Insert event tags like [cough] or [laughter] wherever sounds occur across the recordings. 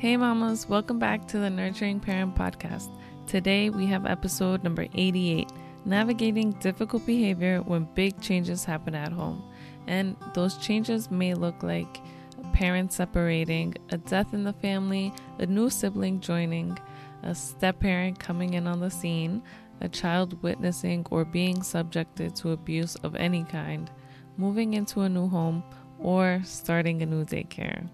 Hey, mamas, welcome back to the Nurturing Parent Podcast. Today we have episode number 88 Navigating Difficult Behavior When Big Changes Happen at Home. And those changes may look like parents separating, a death in the family, a new sibling joining, a step parent coming in on the scene, a child witnessing or being subjected to abuse of any kind, moving into a new home, or starting a new daycare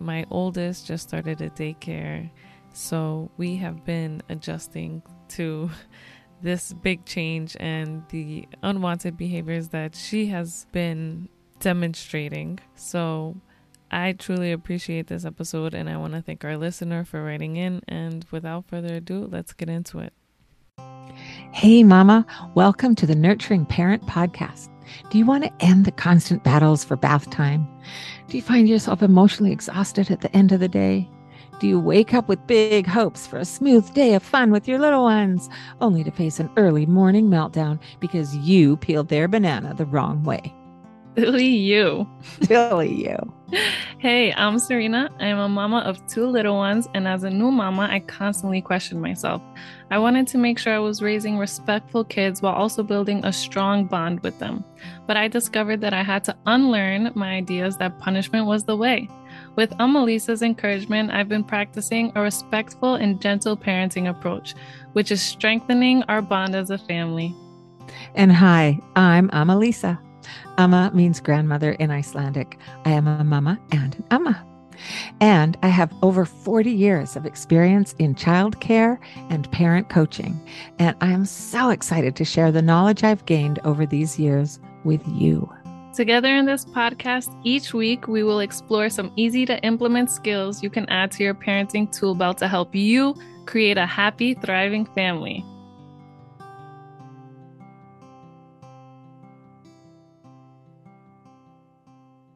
my oldest just started a daycare, so we have been adjusting to [laughs] this big change and the unwanted behaviors that she has been demonstrating. So I truly appreciate this episode and I want to thank our listener for writing in. And without further ado, let's get into it. Hey, Mama, welcome to the Nurturing Parent Podcast. Do you want to end the constant battles for bath time? Do you find yourself emotionally exhausted at the end of the day? Do you wake up with big hopes for a smooth day of fun with your little ones, only to face an early morning meltdown because you peeled their banana the wrong way? Silly you. Silly you. Hey, I'm Serena. I am a mama of two little ones, and as a new mama, I constantly question myself. I wanted to make sure I was raising respectful kids while also building a strong bond with them. But I discovered that I had to unlearn my ideas that punishment was the way. With Amalisa's encouragement, I've been practicing a respectful and gentle parenting approach, which is strengthening our bond as a family. And hi, I'm Amalisa. Amma means grandmother in Icelandic. I am a mama and an amma. And I have over 40 years of experience in childcare and parent coaching. And I am so excited to share the knowledge I've gained over these years with you. Together in this podcast, each week we will explore some easy to implement skills you can add to your parenting tool belt to help you create a happy, thriving family.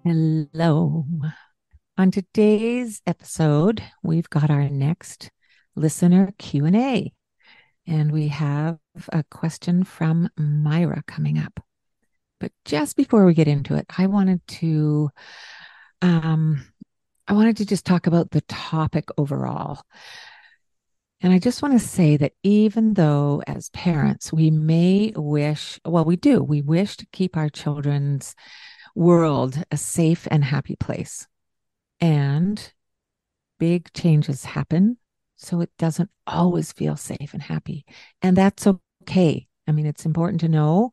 Hello. On today's episode, we've got our next listener Q&A. And we have a question from Myra coming up. But just before we get into it, I wanted to um I wanted to just talk about the topic overall. And I just want to say that even though as parents we may wish, well, we do, we wish to keep our children's world a safe and happy place. And big changes happen. So it doesn't always feel safe and happy. And that's okay. I mean, it's important to know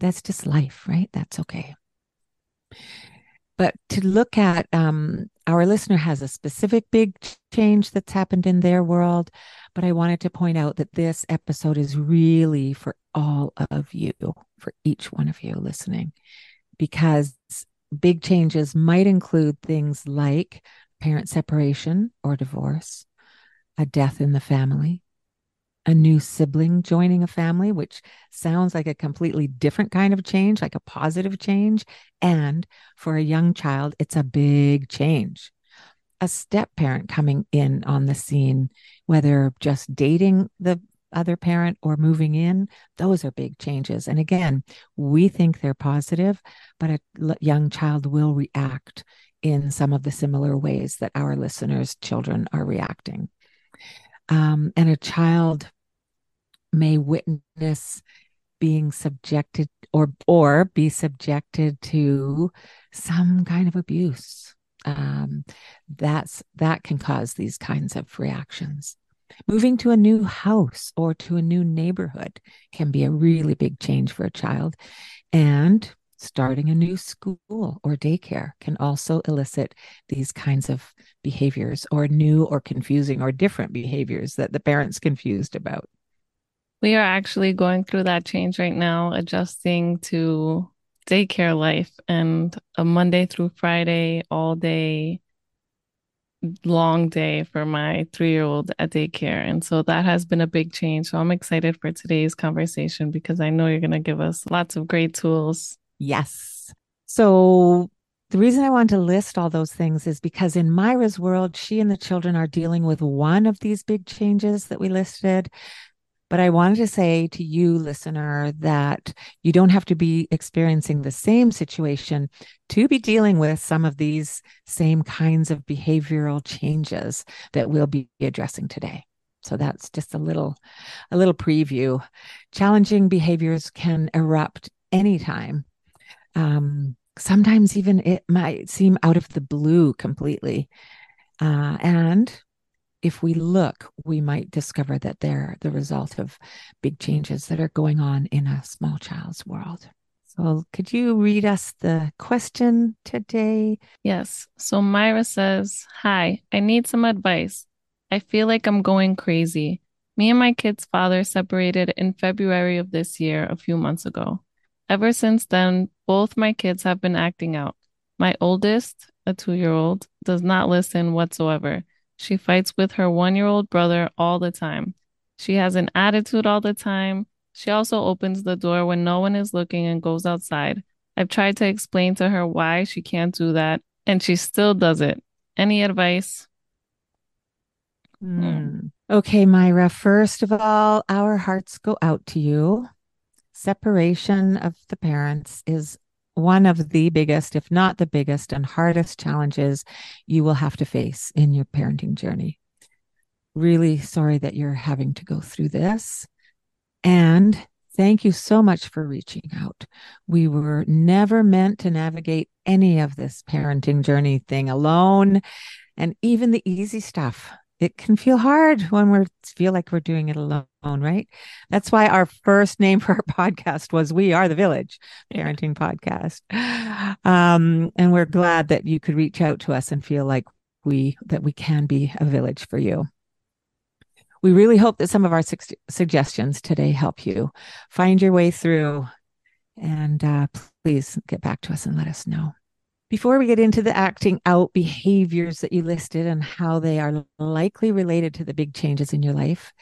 that's just life, right? That's okay. But to look at um, our listener has a specific big change that's happened in their world. But I wanted to point out that this episode is really for all of you, for each one of you listening because big changes might include things like parent separation or divorce, a death in the family, a new sibling joining a family, which sounds like a completely different kind of change, like a positive change. And for a young child, it's a big change. A step parent coming in on the scene, whether just dating the other parent or moving in, those are big changes. And again, we think they're positive, but a young child will react in some of the similar ways that our listeners' children are reacting. Um, and a child may witness being subjected or or be subjected to some kind of abuse um, that's that can cause these kinds of reactions Moving to a new house or to a new neighborhood can be a really big change for a child. And starting a new school or daycare can also elicit these kinds of behaviors or new or confusing or different behaviors that the parents confused about. We are actually going through that change right now, adjusting to daycare life and a Monday through Friday all day long day for my three year old at daycare. And so that has been a big change. So I'm excited for today's conversation because I know you're going to give us lots of great tools. Yes. So the reason I want to list all those things is because in Myra's world, she and the children are dealing with one of these big changes that we listed. But I wanted to say to you, listener, that you don't have to be experiencing the same situation to be dealing with some of these same kinds of behavioral changes that we'll be addressing today. So that's just a little a little preview. Challenging behaviors can erupt anytime. Um, sometimes even it might seem out of the blue completely. Uh, and if we look, we might discover that they're the result of big changes that are going on in a small child's world. So, could you read us the question today? Yes. So, Myra says, Hi, I need some advice. I feel like I'm going crazy. Me and my kid's father separated in February of this year, a few months ago. Ever since then, both my kids have been acting out. My oldest, a two year old, does not listen whatsoever. She fights with her one year old brother all the time. She has an attitude all the time. She also opens the door when no one is looking and goes outside. I've tried to explain to her why she can't do that, and she still does it. Any advice? Mm. Okay, Myra, first of all, our hearts go out to you. Separation of the parents is one of the biggest, if not the biggest and hardest challenges you will have to face in your parenting journey. Really sorry that you're having to go through this. And thank you so much for reaching out. We were never meant to navigate any of this parenting journey thing alone. And even the easy stuff it can feel hard when we feel like we're doing it alone, right? That's why our first name [laughs] for our podcast was We Are the Village Parenting Podcast. Um, and we're glad that you could reach out to us and feel like we that we can be a village for you. We really hope that some of our su- suggestions today help you find your way through. And uh, please get back to us and let us know. Before we get into the acting out behaviors that you listed and how they are likely related to the big changes in your life,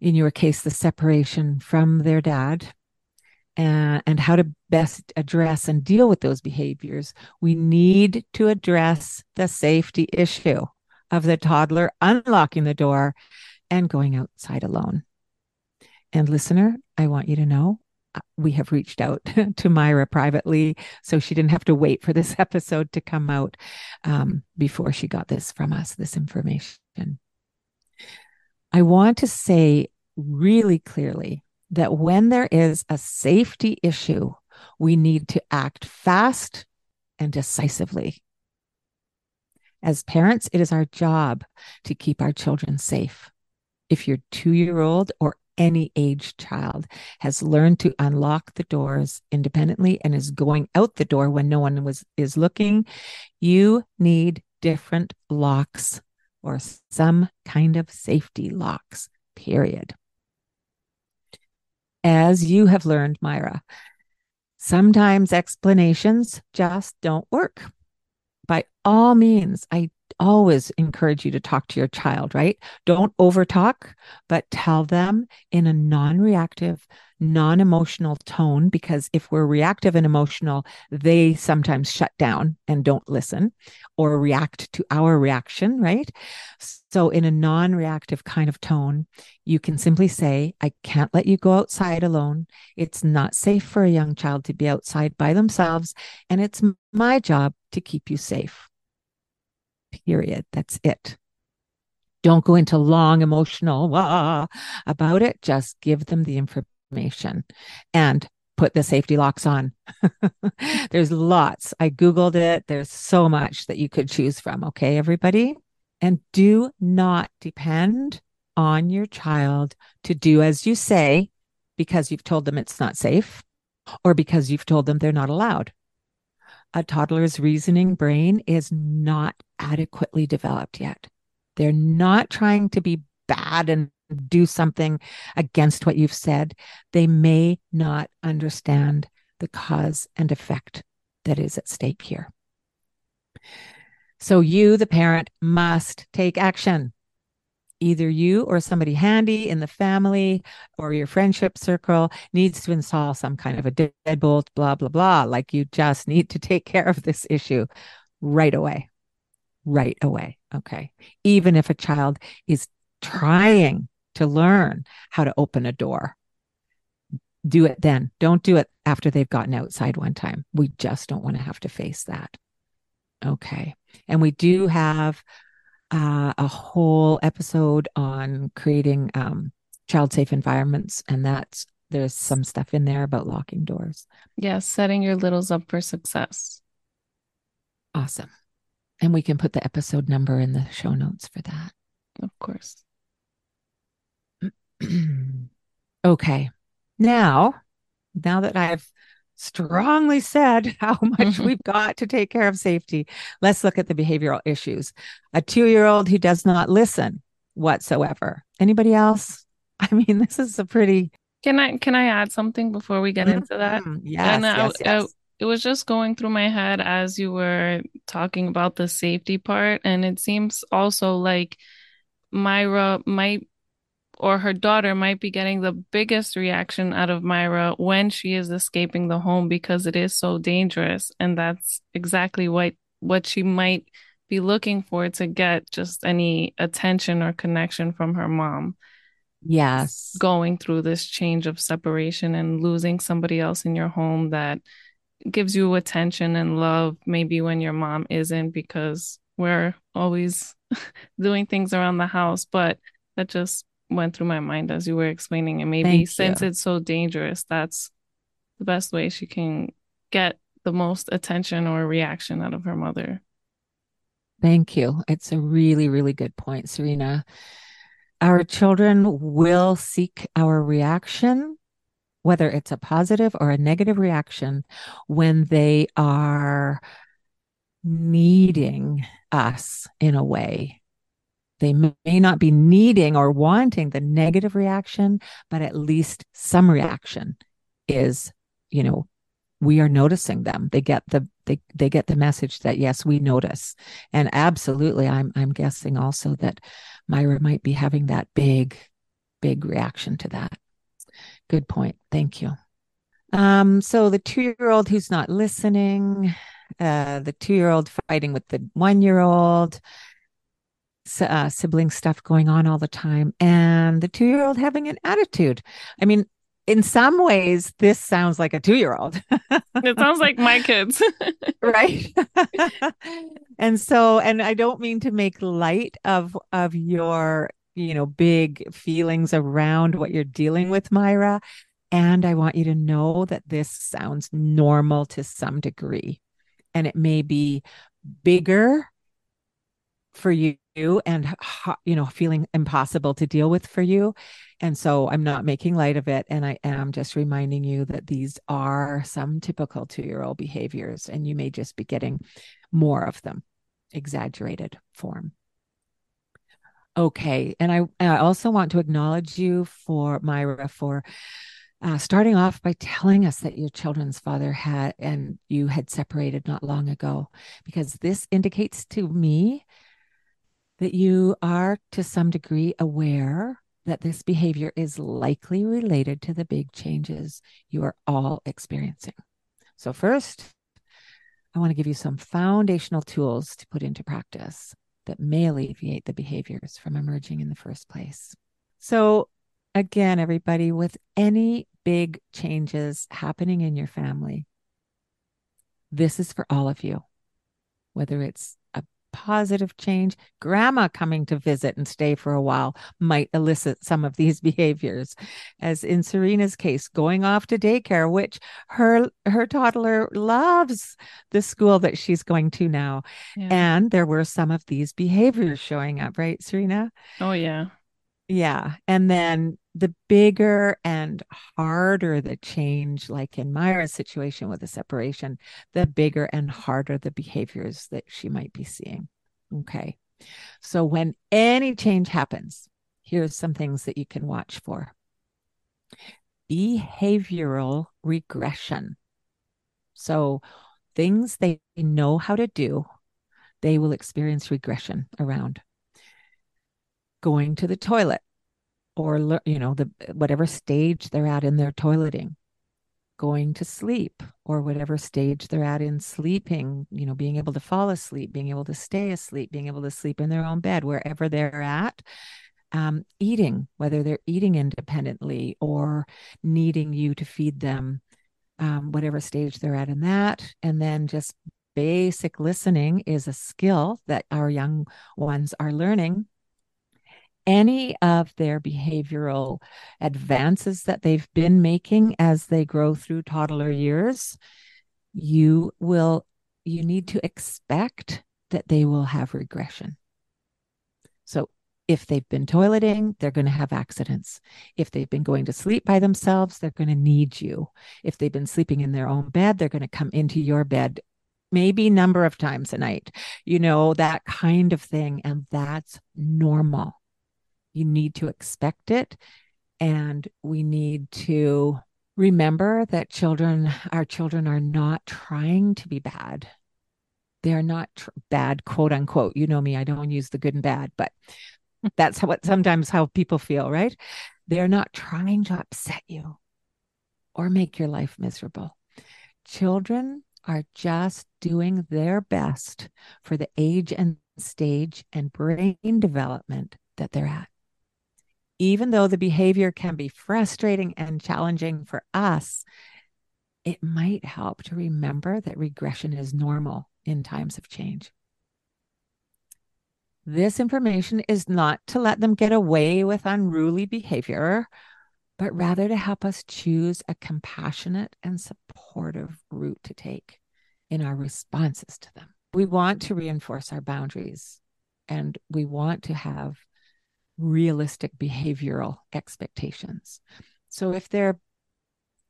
in your case, the separation from their dad, and how to best address and deal with those behaviors, we need to address the safety issue of the toddler unlocking the door and going outside alone. And listener, I want you to know we have reached out [laughs] to Myra privately, so she didn't have to wait for this [laughs] episode to come out um, before she got this from us, this information. I want to say really clearly that when there is a safety issue, we need to act fast and decisively. As parents, it is our job to keep our children safe. If your two year old or any age child has learned to unlock the doors independently and is going out the door when no one was is looking you need different locks or some kind of safety locks period. As you have learned myra sometimes explanations just don't work. By all means i always encourage you to talk to your child, right? Don't overtalk, but tell them in a non reactive, non emotional tone, because if we're reactive and emotional, they sometimes shut down and don't listen or react to our reaction, right? So, in a non reactive kind of tone, you can simply say, I can't let you go outside alone. It's not safe for a young child to be outside by themselves, and it's my job to keep you safe period. That's it. Don't go into long emotional wah, about it. Just give them the information and put the safety locks on. [laughs] There's lots. I Googled it. There's so much that you could choose from. Okay, everybody? And do not depend on your child to do as you say because you've told them it's not safe or because you've told them they're not allowed a toddler's reasoning brain is not adequately developed yet. They're not trying to be bad and do something against what you've said. They may not understand the cause and effect that is at stake here. So, you, the parent, must take action either you or somebody handy in the family or your friendship circle needs to install some kind of a deadbolt, blah, blah, blah. Like you just need to take care of this issue right away. Right away. Okay. Even if a child is trying to learn how to open a door. Do it then. Don't do it after they've gotten outside one time. We just don't want to have to face that. Okay. And we do have uh, a whole episode on creating um, child safe environments. And that's there's some stuff in there about locking doors. Yes, setting your littles up for success. Awesome. And we can put the episode number in the show notes for that. Of course. [clears throat] okay. Now, now that I've strongly said [laughs] how much we've got to take care of safety, let's look at the behavioral issues. A two year old who does not listen whatsoever. Anybody else? [laughs] I mean, this is a pretty. Can I can I add something before we get into that? Mm, yes, I, yes, yes. I, it was just going through my head as you were talking about the safety part, and it seems also like Myra might or her daughter might be getting the biggest reaction out of Myra when she is escaping the home because it is so dangerous. And that's exactly what what she might be looking for to get just any attention or connection from her mom. Yes. Going through this change of separation and losing somebody else in your home that gives you attention and love maybe when your mom isn't because we're always [laughs] doing things around the house but that just went through my mind as you were explaining it maybe Thank since you. it's so dangerous that's the best way she can get the most attention or reaction out of her mother Thank you. It's a really, really good point, Serena. Our children will seek our reaction, whether it's a positive or a negative reaction, when they are needing us in a way. They may not be needing or wanting the negative reaction, but at least some reaction is, you know, we are noticing them. They get the they they get the message that yes, we notice. And absolutely, I'm I'm guessing also that Myra might be having that big, big reaction to that. Good point. Thank you. Um, so the two-year-old who's not listening, uh, the two-year-old fighting with the one-year-old, uh, sibling stuff going on all the time, and the two-year-old having an attitude. I mean, in some ways, this sounds like a two-year-old. it sounds like my kids [laughs] right [laughs] and so and i don't mean to make light of of your you know big feelings around what you're dealing with myra and i want you to know that this sounds normal to some degree and it may be bigger for you and you know feeling impossible to deal with for you. And so i'm not making light of it and i am just reminding you that these are some typical 2-year-old behaviors and you may just be getting more of them exaggerated form. Okay and i i also want to acknowledge you for myra for uh, starting off by telling us that your children's father had and you had separated not long ago because this indicates to me that you are to some degree aware that this behavior is likely related to the big changes you are all experiencing. So, first, I want to give you some foundational tools to put into practice that may alleviate the behaviors from emerging in the first place. So, again, everybody, with any big changes happening in your family, this is for all of you, whether it's positive change. Grandma coming to visit and stay for a while might elicit some of these [laughs] behaviors. As in Serena's case, going off to daycare, which her her toddler loves the school that she's going to now. Yeah. And there were some of these behaviors showing up, right, Serena? Oh yeah. Yeah. And then the bigger and harder the change, like in Myra's situation with the separation, the bigger and harder the behaviors that she might be seeing. Okay. So when any change happens, here's some things that you can watch for behavioral regression. So things they know how to do, they will experience regression around going to the toilet or you know the whatever stage they're at in their toileting going to sleep or whatever stage they're at in sleeping you know being able to fall asleep being able to stay asleep being able to sleep in their own bed wherever they're at um, eating, whether they're eating independently or needing you to feed them, um, whatever stage they're at in that. And then just basic listening is a skill that our young ones are learning. Any of their behavioral advances that they've been making as they grow through toddler years, you will, you need to expect that they will have regression. So if they've been toileting, they're going to have accidents. If they've been going to sleep by themselves, they're going to need you. If they've been sleeping in their own bed, they're going to come into your bed maybe number of times a night. You know, that kind of thing and that's normal. You need to expect it and we need to remember that children our children are not trying to be bad they're not tr- bad quote unquote you know me i don't use the good and bad but that's what sometimes how people feel, right? They're not trying to upset you or make your life miserable. Children are just doing their best for the age and stage and brain development that they're at. Even though the behavior can be frustrating and challenging for us, it might help to remember that regression is normal in times of change. This information is not to let them get away with unruly behavior, but rather to help us choose a compassionate and supportive route to take in our responses to them. We want to reinforce our boundaries and we want to have realistic behavioral expectations. So if they're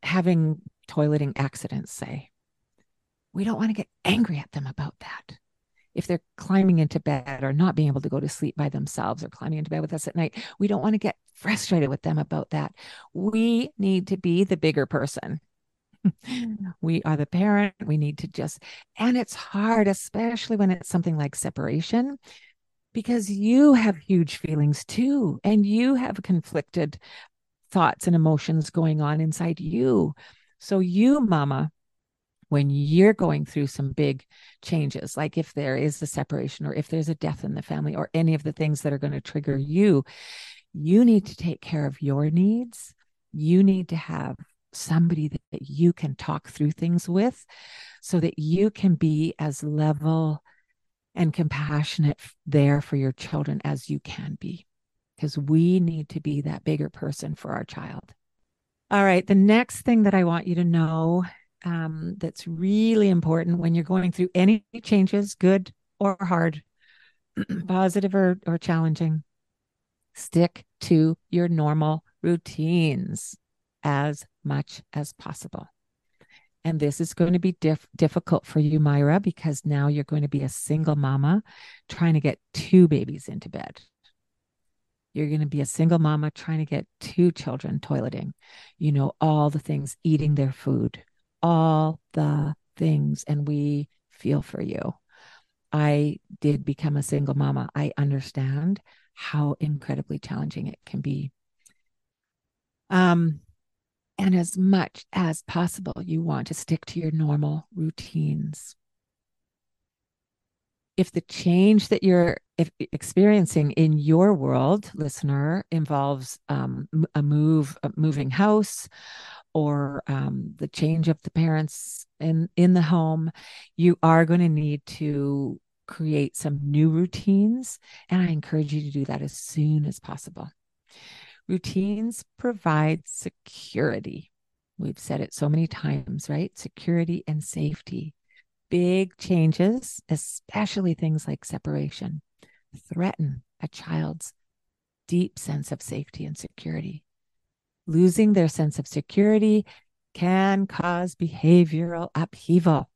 having toileting accidents, say, we don't want to get angry at them about that if they're climbing into bed or not being able to go to sleep by themselves or climbing into bed with us at night, we don't want to get frustrated with them about that. We need to be the bigger person. [laughs] we are the parent. We need to just, and it's hard, especially when it's something like separation, because you have huge feelings too, and you have conflicted thoughts and emotions going on inside you. So, you, mama, when you're going through some big changes, like if there is a separation or if there's a death in the family or any of the things that are going to trigger you, you need to take care of your needs. You need to have somebody that you can talk through things with so that you can be as level and compassionate there for your children as you can be because we need to be that bigger person for our child. All right. The next thing that I want you to know um, that's really important when you're going through any changes, good or hard, [clears throat] positive or, or challenging. Stick to your normal routines as much as possible. And this is going to be diff- difficult for you, Myra, because now you're going to be a single mama trying to get two babies into bed. You're going to be a single mama trying to get two children toileting, you know, all the things, eating their food, all the things and we feel for you. I did become a single mama. I understand how incredibly challenging it can be. Um, and as much as possible, you want to stick to your normal routines. If the change that you're experiencing in your world, listener, involves um, a move, a moving house, or um, the change of the parents in in the home you are going to need to create some new routines and i encourage you to do that as soon as possible routines provide security we've said it so many times right security and safety big changes especially things like separation threaten a child's deep sense of safety and security losing their sense of security can cause behavioral upheaval.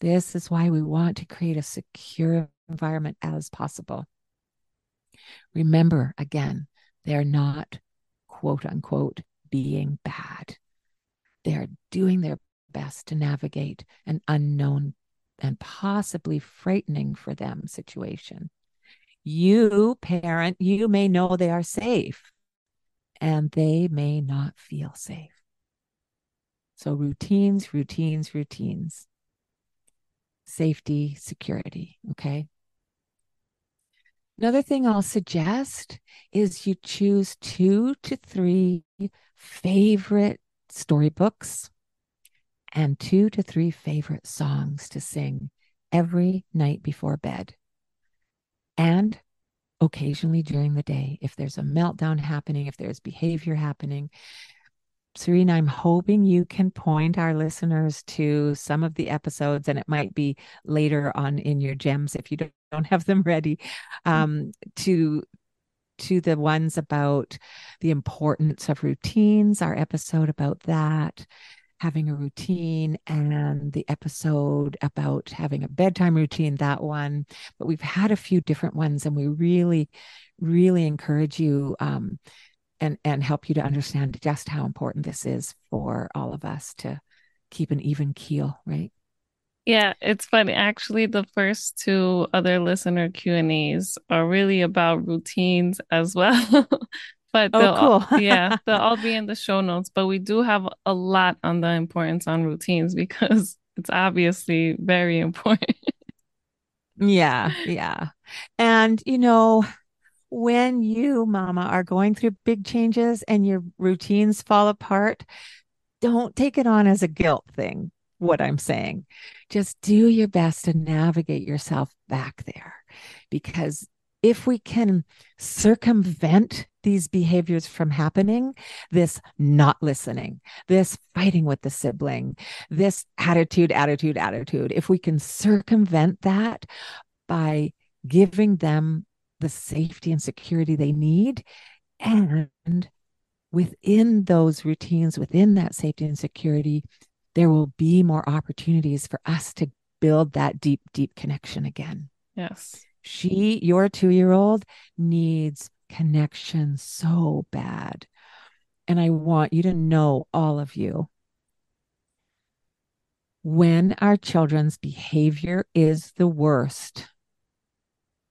This is why we want to create a secure environment as possible. Remember, again, they're not quote unquote being bad. They're doing their best to navigate an unknown and possibly frightening for them situation. You, parent, you may know they are safe, and they may not feel safe. So, routines, routines, routines, safety, security. Okay. Another thing I'll suggest is you choose two to three favorite storybooks and two to three favorite songs to sing every night before bed. And occasionally during the day, if there's a meltdown happening, if there's behavior happening. Serena, I'm hoping you can point our listeners to some of the episodes, and it might be later on in your gems if you don't have them ready, um, to to the ones about the importance of routines, our episode about that, having a routine, and the episode about having a bedtime routine, that one. But we've had a few different ones, and we really, really encourage you um, and, and help you to understand just how important this is for all of us to keep an even keel, right? Yeah, it's funny. Actually, the first two other listener Q and A's are really about routines as well. [laughs] but oh, they'll cool. all, yeah, [laughs] they'll all be in the show notes. But we do have a lot on the importance on routines because [laughs] it's obviously very important. yeah, yeah. And you know, when you, mama, are going through big changes and your routines fall apart, don't take it on as a guilt thing what I'm saying. Just do your best to navigate yourself back there because if we can circumvent these behaviors from happening, this not listening, this fighting with the sibling, this attitude, attitude, attitude, if we can circumvent that by giving them the safety and security they need and within those routines, within that safety and security, there will be more opportunities for us to build that deep, deep connection again. Yes. She, your two year old, needs connection so bad. And I want you to know, all of you, when our children's behavior is the worst,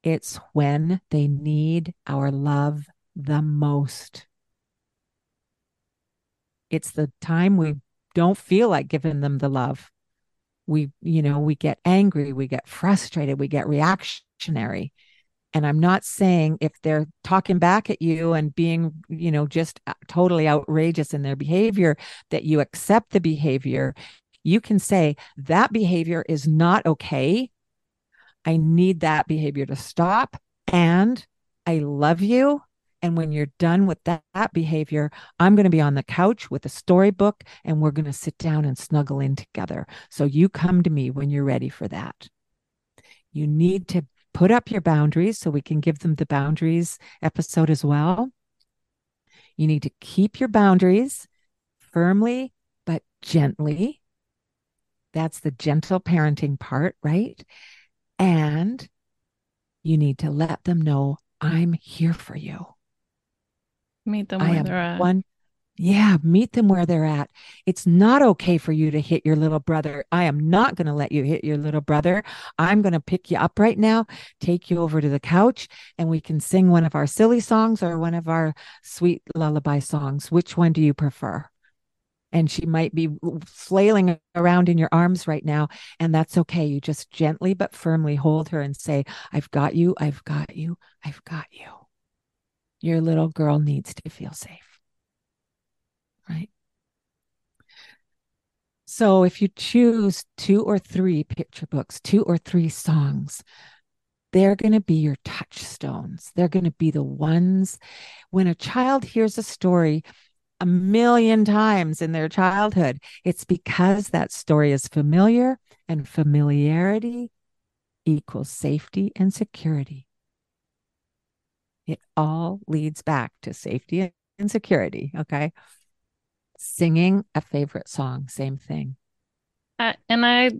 it's when they need our love the most. It's the time we don't feel like giving them the love. We, you know, we get angry, we get frustrated, we get reactionary. And I'm not saying if they're talking back at you and being, you know, just uh, totally outrageous in their behavior, that you accept the behavior. You can say that behavior is not okay. I need that behavior to stop. And I love you. And when you're done with that, that behavior, I'm going to be on the couch with a storybook and we're going to sit down and snuggle in together. So you come to me when you're ready for that. You need to put up your boundaries so we can give them the boundaries episode as well. You need to keep your boundaries firmly but gently. That's the gentle parenting part, right? And you need to let them know I'm here for you. Meet them where they're at. One, yeah, meet them where they're at. It's not okay for you to hit your little brother. I am not going to let you hit your little brother. I'm going to pick you up right now, take you over to the couch, and we can sing one of our silly songs or one of our sweet lullaby songs. Which one do you prefer? And she might be flailing around in your arms right now. And that's okay. You just gently but firmly hold her and say, I've got you. I've got you. I've got you. Your little girl needs to feel safe. Right? So if you choose two or three picture books, two or three songs, they're going to be your touchstones. They're going to be the ones when a child hears a story a million times in their childhood, it's because that story is familiar and familiarity equals safety and security. It all leads back to safety and security. Okay. Singing a favorite song, same thing. Uh, and I,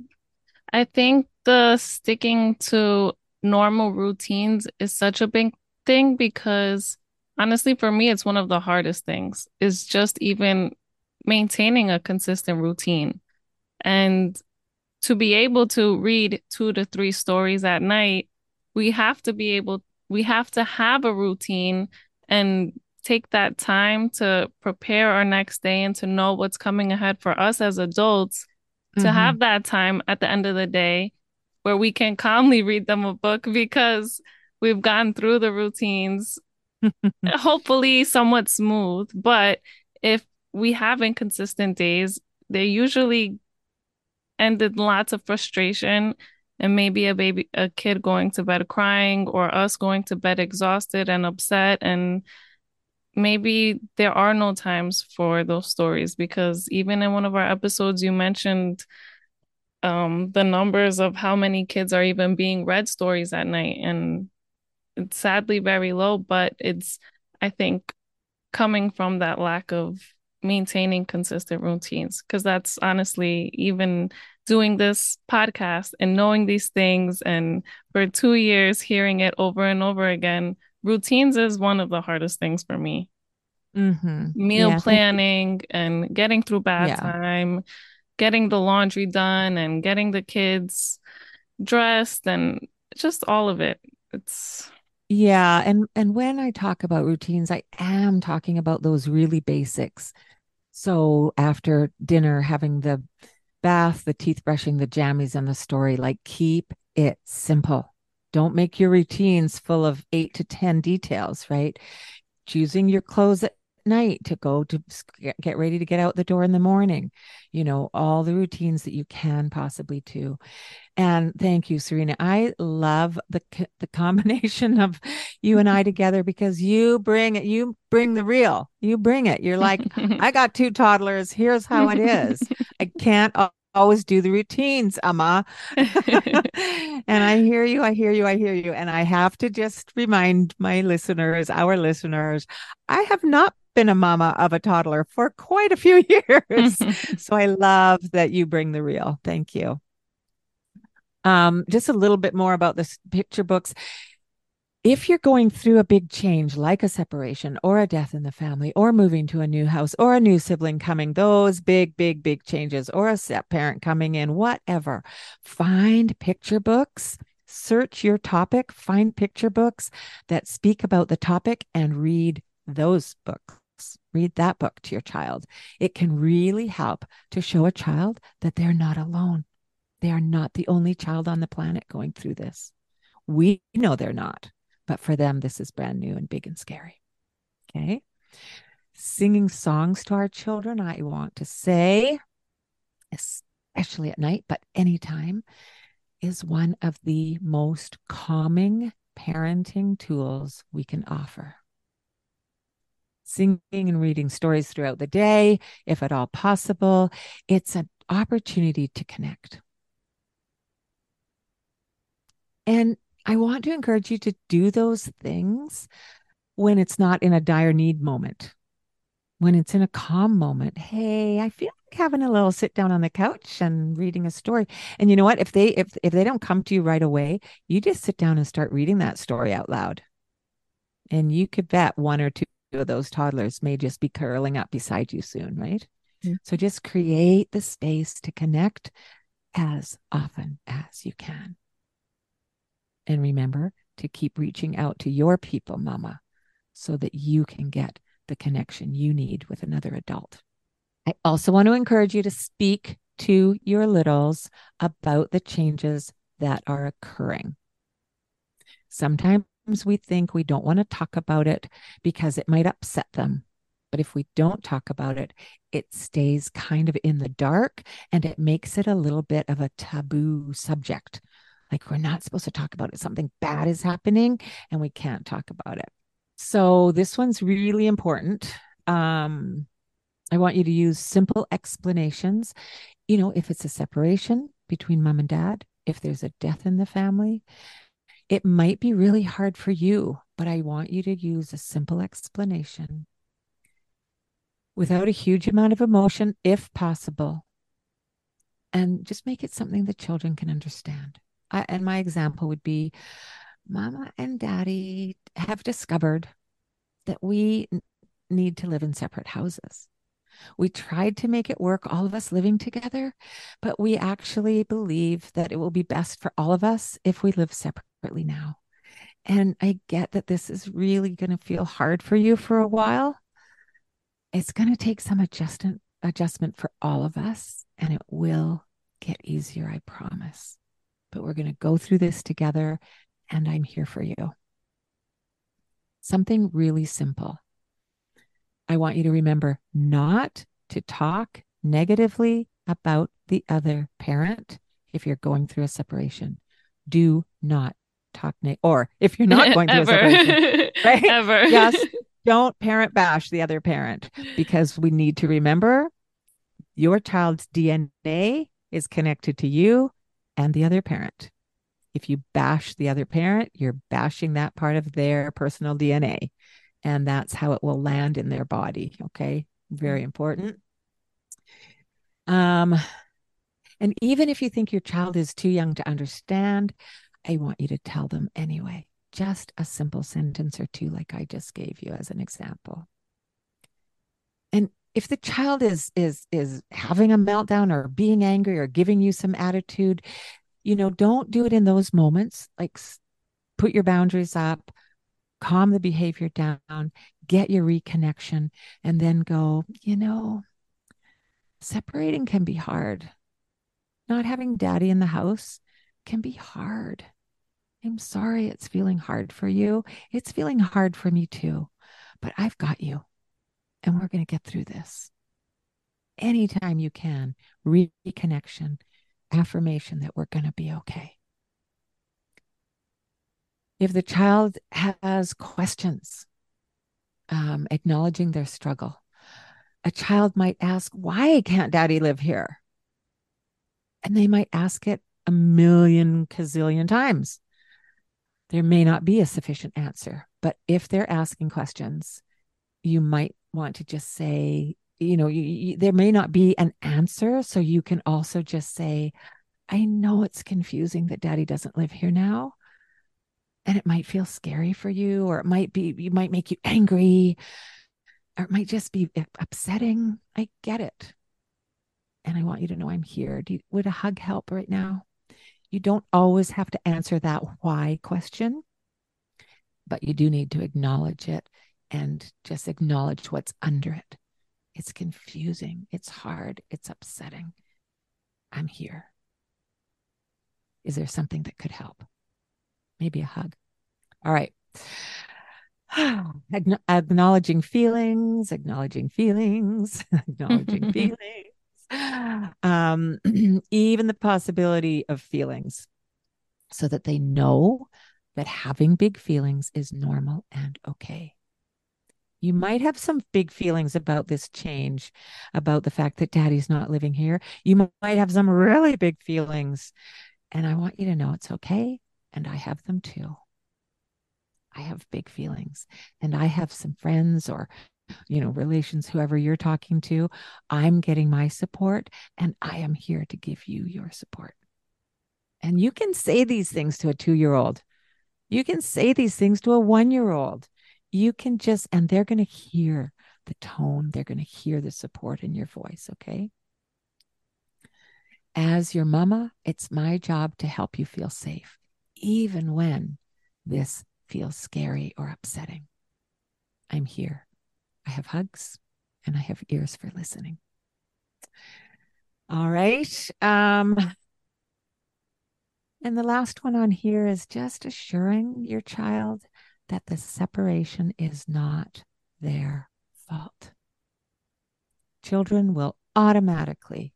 I think the sticking to normal routines is such a big thing because honestly, for me, it's one of the hardest things is just even maintaining a consistent routine. And to be able to read two to three stories at night, we have to be able we have to have a routine and take that time to prepare our next day and to know what's coming ahead for us as adults mm-hmm. to have that time at the end of the day where we can calmly [laughs] read them a book because we've gone through the routines, [laughs] hopefully somewhat smooth. But if we have inconsistent days, they usually end in lots of frustration and maybe a baby a kid going to bed crying or us going to bed exhausted and upset. And maybe there are no times for those stories because even in one of our episodes you mentioned um, the numbers of how many kids are even being read stories at night. And it's sadly very low but it's i think coming from that lack of maintaining consistent routines. Because that's honestly even doing this podcast and knowing these things and for 2 years hearing it over and over again routines is one of the hardest things for me mm-hmm. meal yeah, planning and getting through bath yeah. time getting the laundry done and getting the kids dressed and just all of it it's yeah and and when i talk about routines i am talking about those really basics so after dinner having the bath the teeth brushing the jammies and the story. Like keep it simple. Don't make your routines full of 8 to 10 details right? Choosing your clothes at night to go to get ready to get out the door in the morning you know all the routines that you can possibly do. And thank you serena. I love the the combination [laughs] of you and i [laughs] together because you bring it you bring the real you bring it. You're like i got two toddlers. Here's how it is [laughs] i can't always do the routines, Amma. [laughs] and I hear you, I hear you, I hear you. And I have to just remind my listeners, our listeners, I have not been a mama of a toddler for quite a few [laughs] years. [laughs] so I love that you bring the real. Thank you. Um, just a little bit more about this picture books. If you're going through a big change like a separation or a death in the family or moving to a new house or a new sibling coming, those big, big, big changes or a step parent coming in, whatever, find picture books search your topic, find picture books that speak about the topic, and read those books read that book to your child. It can really help to show a child that they're not alone. They are not the only child on the planet going through this. We know they're not, but for them, this is brand new and big and scary. Okay. Singing songs to our children, I want to say, especially at night, but anytime, is one of the most calming parenting tools we can offer singing and reading stories throughout the day, if at all possible. It's an opportunity to connect. And I want to encourage you to do those things when it's not in a dire need moment, when it's in a calm moment. Hey, I feel like having a little sit down on the couch and reading a story. And you know what? If they if if they don't come to you right away, you just sit down and start reading that story out loud. And you could bet one or two of those toddlers may just be curling up beside you soon, right? Mm-hmm. So just create the space to connect as often as you can. And remember to keep reaching out to your people, mama, so that you can get the connection you need with another adult. I also want to encourage you to speak to your littles about the changes that are occurring. Sometimes we think we don't want to talk about it because it might upset them. But if we don't talk about it, it stays kind of in the dark and it makes it a little bit of a taboo subject. Like we're not supposed to talk about it. Something bad is happening and we can't talk about it. So this one's really important. Um, I want you to use simple explanations. You know, if it's a separation between mom and dad, if there's a death in the family, it might be really hard for you, but I want you to use a simple explanation without a huge amount of emotion, if possible, and just make it something the children can understand. I, and my example would be Mama and Daddy have discovered that we need to live in separate houses. We tried to make it work, all of us living together, but we actually believe that it will be best for all of us if we live separately now. And I get that this is really going to feel hard for you for a while. It's going to take some adjustment adjustment for all of us and it will get easier, I promise. But we're going to go through this together and I'm here for you. something really simple. I want you to remember not to talk negatively about the other parent if you're going through a separation. Do not talk ne- or if you're not going through a [laughs] separation, [laughs] right? Ever. Just [laughs] don't parent bash the other parent because we need to remember your child's DNA is connected to you and the other parent. If you bash the other parent, you're bashing that part of their personal DNA. And that's how it will land in their body. Okay. Very important. Um, and even if you think your child is too young to understand, I want you to tell them anyway. Just a simple sentence or two, like I just gave you as an example. And if the child is is is having a meltdown or being angry or giving you some attitude, you know, don't do it in those moments. Like put your boundaries up, calm the behavior down, get your reconnection, and then go, you know, separating can be hard. Not having daddy in the house can be hard. I'm sorry it's feeling hard for you. It's feeling hard for me too, but I've got you and we're going to get through this. Anytime you can, reconnection, affirmation that we're going to be okay. If the child has questions, um, acknowledging their struggle, a child might ask, Why can't daddy live here? And they might ask it a million gazillion times. There may not be a sufficient answer, but if they're asking questions, you might want to just say, you know, you, you, there may not be an answer. So you can also just say, I know it's confusing that daddy doesn't live here now. And it might feel scary for you, or it might be, you might make you angry, or it might just be upsetting. I get it. And I want you to know I'm here. Do you, would a hug help right now? You don't always have to answer that why question, but you do need to acknowledge it and just acknowledge what's under it. It's confusing, it's hard, it's upsetting. I'm here. Is there something that could help? Maybe a hug. All right. acknowledging feelings, acknowledging feelings, [laughs] acknowledging [laughs] feelings um, [clears throat] even the possibility of feelings, so that they know that having big feelings is normal and okay. You might have some big feelings about this change, about the fact that daddy's not living here. You might have some really big feelings. And I want you to know it's okay. And I have them too. I have big feelings. And I have some friends or you know, relations, whoever you're talking to, I'm getting my support and I am here to give you your support. And you can say these things to a two year old. You can say these things to a one year old. You can just, and they're going to hear the tone, they're going to hear the support in your voice. Okay. As your mama, it's my job to help you feel safe, even when this feels scary or upsetting. I'm here. I have hugs and I have ears for listening. All right. Um, and the last one on here is just assuring your child that the separation is not their fault. Children will automatically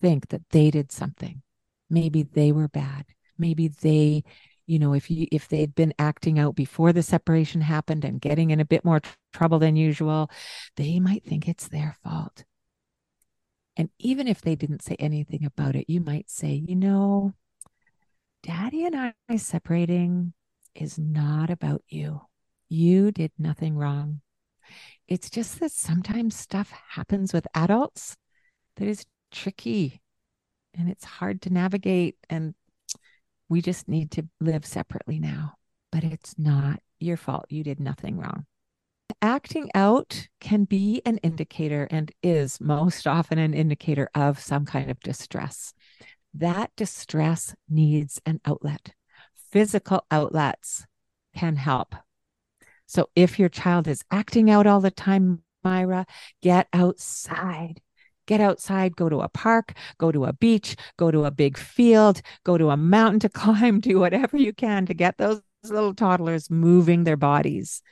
think that they did something. Maybe they were bad. Maybe they you know if you if they'd been acting out before the separation happened and getting in a bit more tr- trouble than usual they might think it's their fault and even if they didn't say anything about it you might say you know daddy and i separating is not about you you did nothing wrong it's just that sometimes stuff happens with adults that is tricky and it's hard to navigate and we just need to live separately now, but it's not your fault. You did nothing wrong. Acting out can be an indicator and is most often an indicator of some kind of distress. That distress needs an outlet. Physical outlets can help. So if your child is acting out all the time, Myra, get outside get outside, go to a park, go to a beach, go to a big field, go to a mountain to [laughs] climb, do whatever you can to get those little toddlers moving their bodies,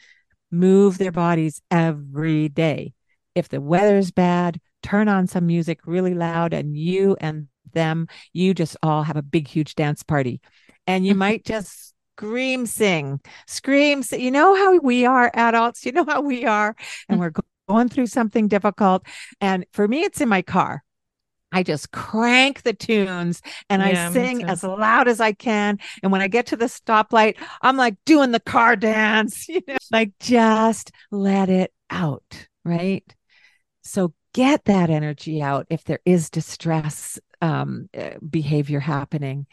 move their bodies every day. If the weather's bad, turn on some music really loud and you and them, you just all have a big, huge dance party. And you might just scream, sing, scream. Sing. You know how we are adults, you know how we are, and we're going through something difficult. And for me, it's in my car. I just crank the tunes and yeah, I sing as loud as I can. And when I get to the stoplight, I'm like doing the car dance, [laughs] you know, like just let it out. Right. So get that energy out if there is distress um, eh, behavior happening.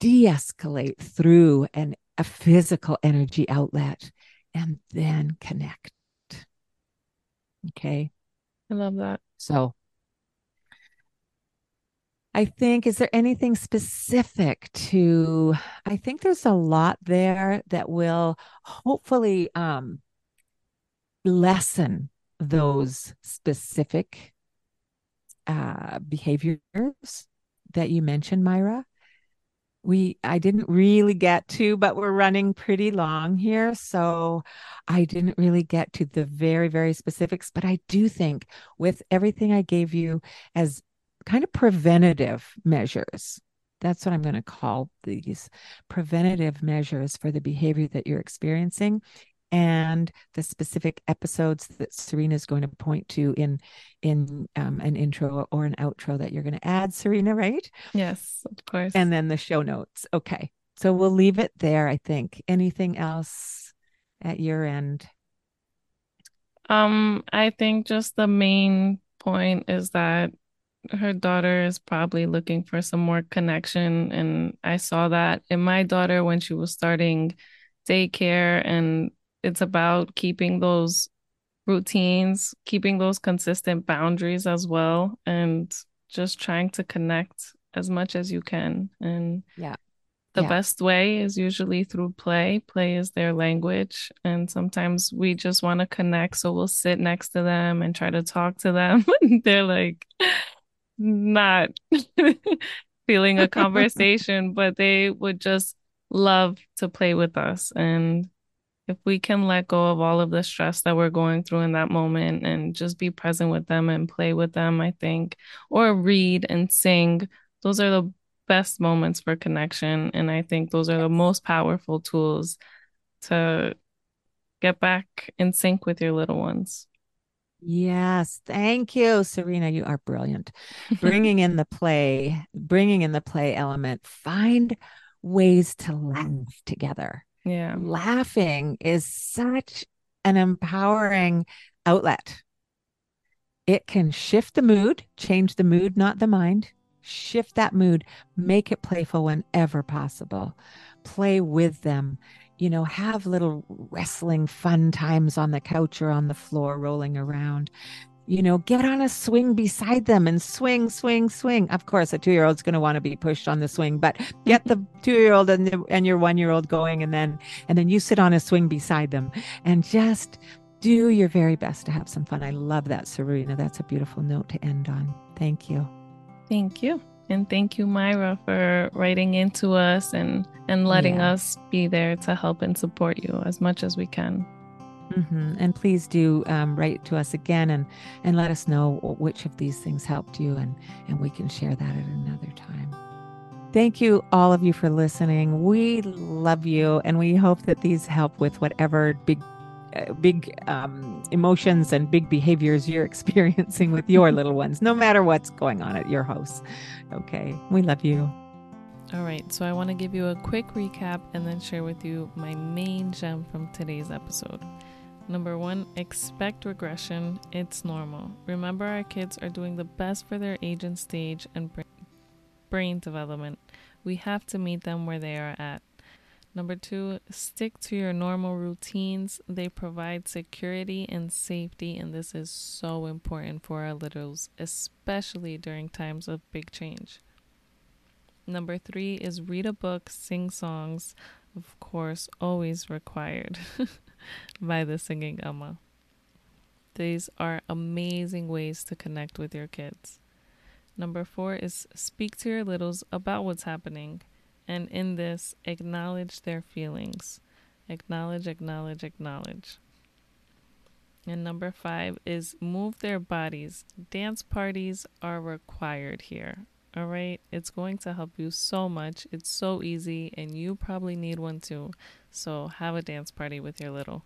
De escalate through an, a physical energy outlet and then connect. Okay. I love that. So I think, is there anything specific to? I think there's a lot there that will hopefully um, lessen those specific uh, behaviors that you mentioned, Myra. We I didn't really get to, but we're running pretty long here, so I didn't really get to the very very specifics. But I do think with everything I gave you as kind of preventative measures. That's what I'm going to call these preventative measures for the behavior that you're experiencing and the specific episodes that Serena is going to point to in in um, an intro or an outro that you're going to add, Serena, right? Yes, of course. And then the show notes. Okay, so we'll leave it there. I think. Anything else at your end? Um, I think just the main point is that her daughter is probably looking for some more connection. And I saw that in my daughter when she was starting daycare. And it's about keeping those routines, keeping those consistent boundaries as well, and just trying to connect as much as you can. And yeah. The yeah. best way is usually through play. Play is their language. And sometimes we just want to connect. So we'll sit next to them and try to talk to them. [laughs] They're like, not [laughs] feeling a [laughs] conversation, but they would just love to play with us. And if we can let go of all of the stress that we're going through in that moment and just be present with them and play with them, I think, or read and sing, those are the best moments for connection. And I think those are the most powerful tools to get back in sync with your little ones. Yes, thank you, Serena. You are brilliant. [laughs] Bringing in the play, bringing in the play element. Find ways to laugh together. Yeah. Laughing is such an empowering outlet. It can shift the mood, change the mood, not the mind. Shift that mood, make it playful whenever possible. Play with them you know, have little wrestling fun times on the couch or on the floor rolling around. You know, get on a swing beside them and swing, swing, swing. Of course, a two year old's going to want to be pushed on the swing, but get the two year old and, the, and your one year old going, and then and then you sit on a swing beside them and just do your very best to have some fun. I love that, Serena. That's a beautiful note to end on. Thank you. Thank you. And thank you, Myra, for writing into us and and letting yeah. us be there to help and support you as much as we can. Mm-hmm. And please do um, write to us again and and let us know which of these things helped you, and and we can share that at another time. Thank you, all of you, for listening. We love you, and we hope that these help with whatever big uh, big um, emotions and big behaviors you're [laughs] experiencing with your [laughs] little ones, no matter what's going on at your house. Okay, we love you. All right, so I want to give you a quick recap and then share with you my main gem from today's episode. Number one, expect regression. It's normal. Remember, our kids are doing the best for their age and stage and brain development. We have to meet them where they are at. Number two, stick to your normal routines. They provide security and safety, and this is so important for our littles, especially during times of big change. Number three is read a book, sing songs, of course, always required [laughs] by the singing Amma. These are amazing ways to connect with your kids. Number four is speak to your littles about what's happening And in this, acknowledge their feelings. Acknowledge, acknowledge, acknowledge. And number five is move their bodies. Dance parties are required here. All right. It's going to help you so much. It's so easy, and you probably need one too. So have a dance party with your little.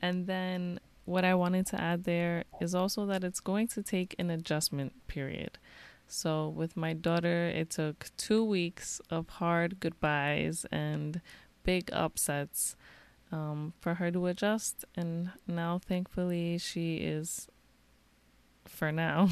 And then what I wanted to add there is also that it's going to take an adjustment period. So with my daughter, it took two weeks of hard goodbyes and big upsets um, for her to adjust. And now, thankfully, she is, for now,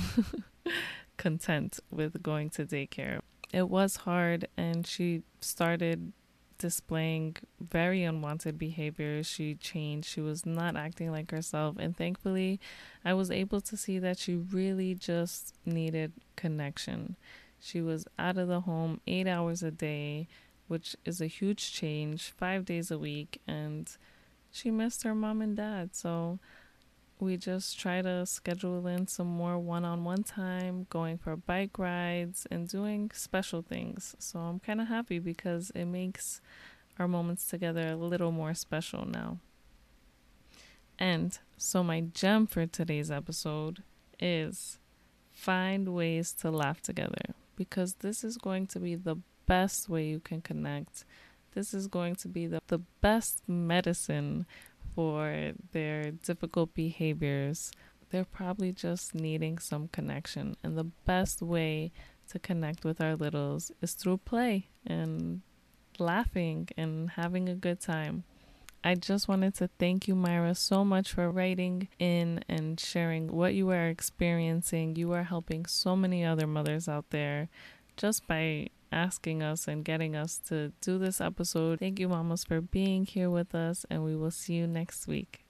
[laughs] content with going to daycare. It was hard, and she started displaying very unwanted behaviors. She changed. She was not acting like herself. And thankfully, I was able to see that she really just needed connection. She was out of the home eight hours a day, which is a huge change, five days a week. And she missed her mom and dad. So we just try to schedule in some more one on one time, going for bike rides, and doing special things. So I'm kind of happy because it makes our moments together a little more special now. And so, my gem for today's episode is find ways to laugh together because this is going to be the best way you can connect. This is going to be the, the best medicine for their difficult behaviors. They're probably just needing some connection. And the best way to connect with our littles is through play and laughing and having a good time. I just wanted to thank you, Myra, so much for writing in and sharing what you are experiencing. You are helping so many other mothers out there just by asking us and getting us to do this episode. Thank you, mamas, for being here with us, and we will see you next week.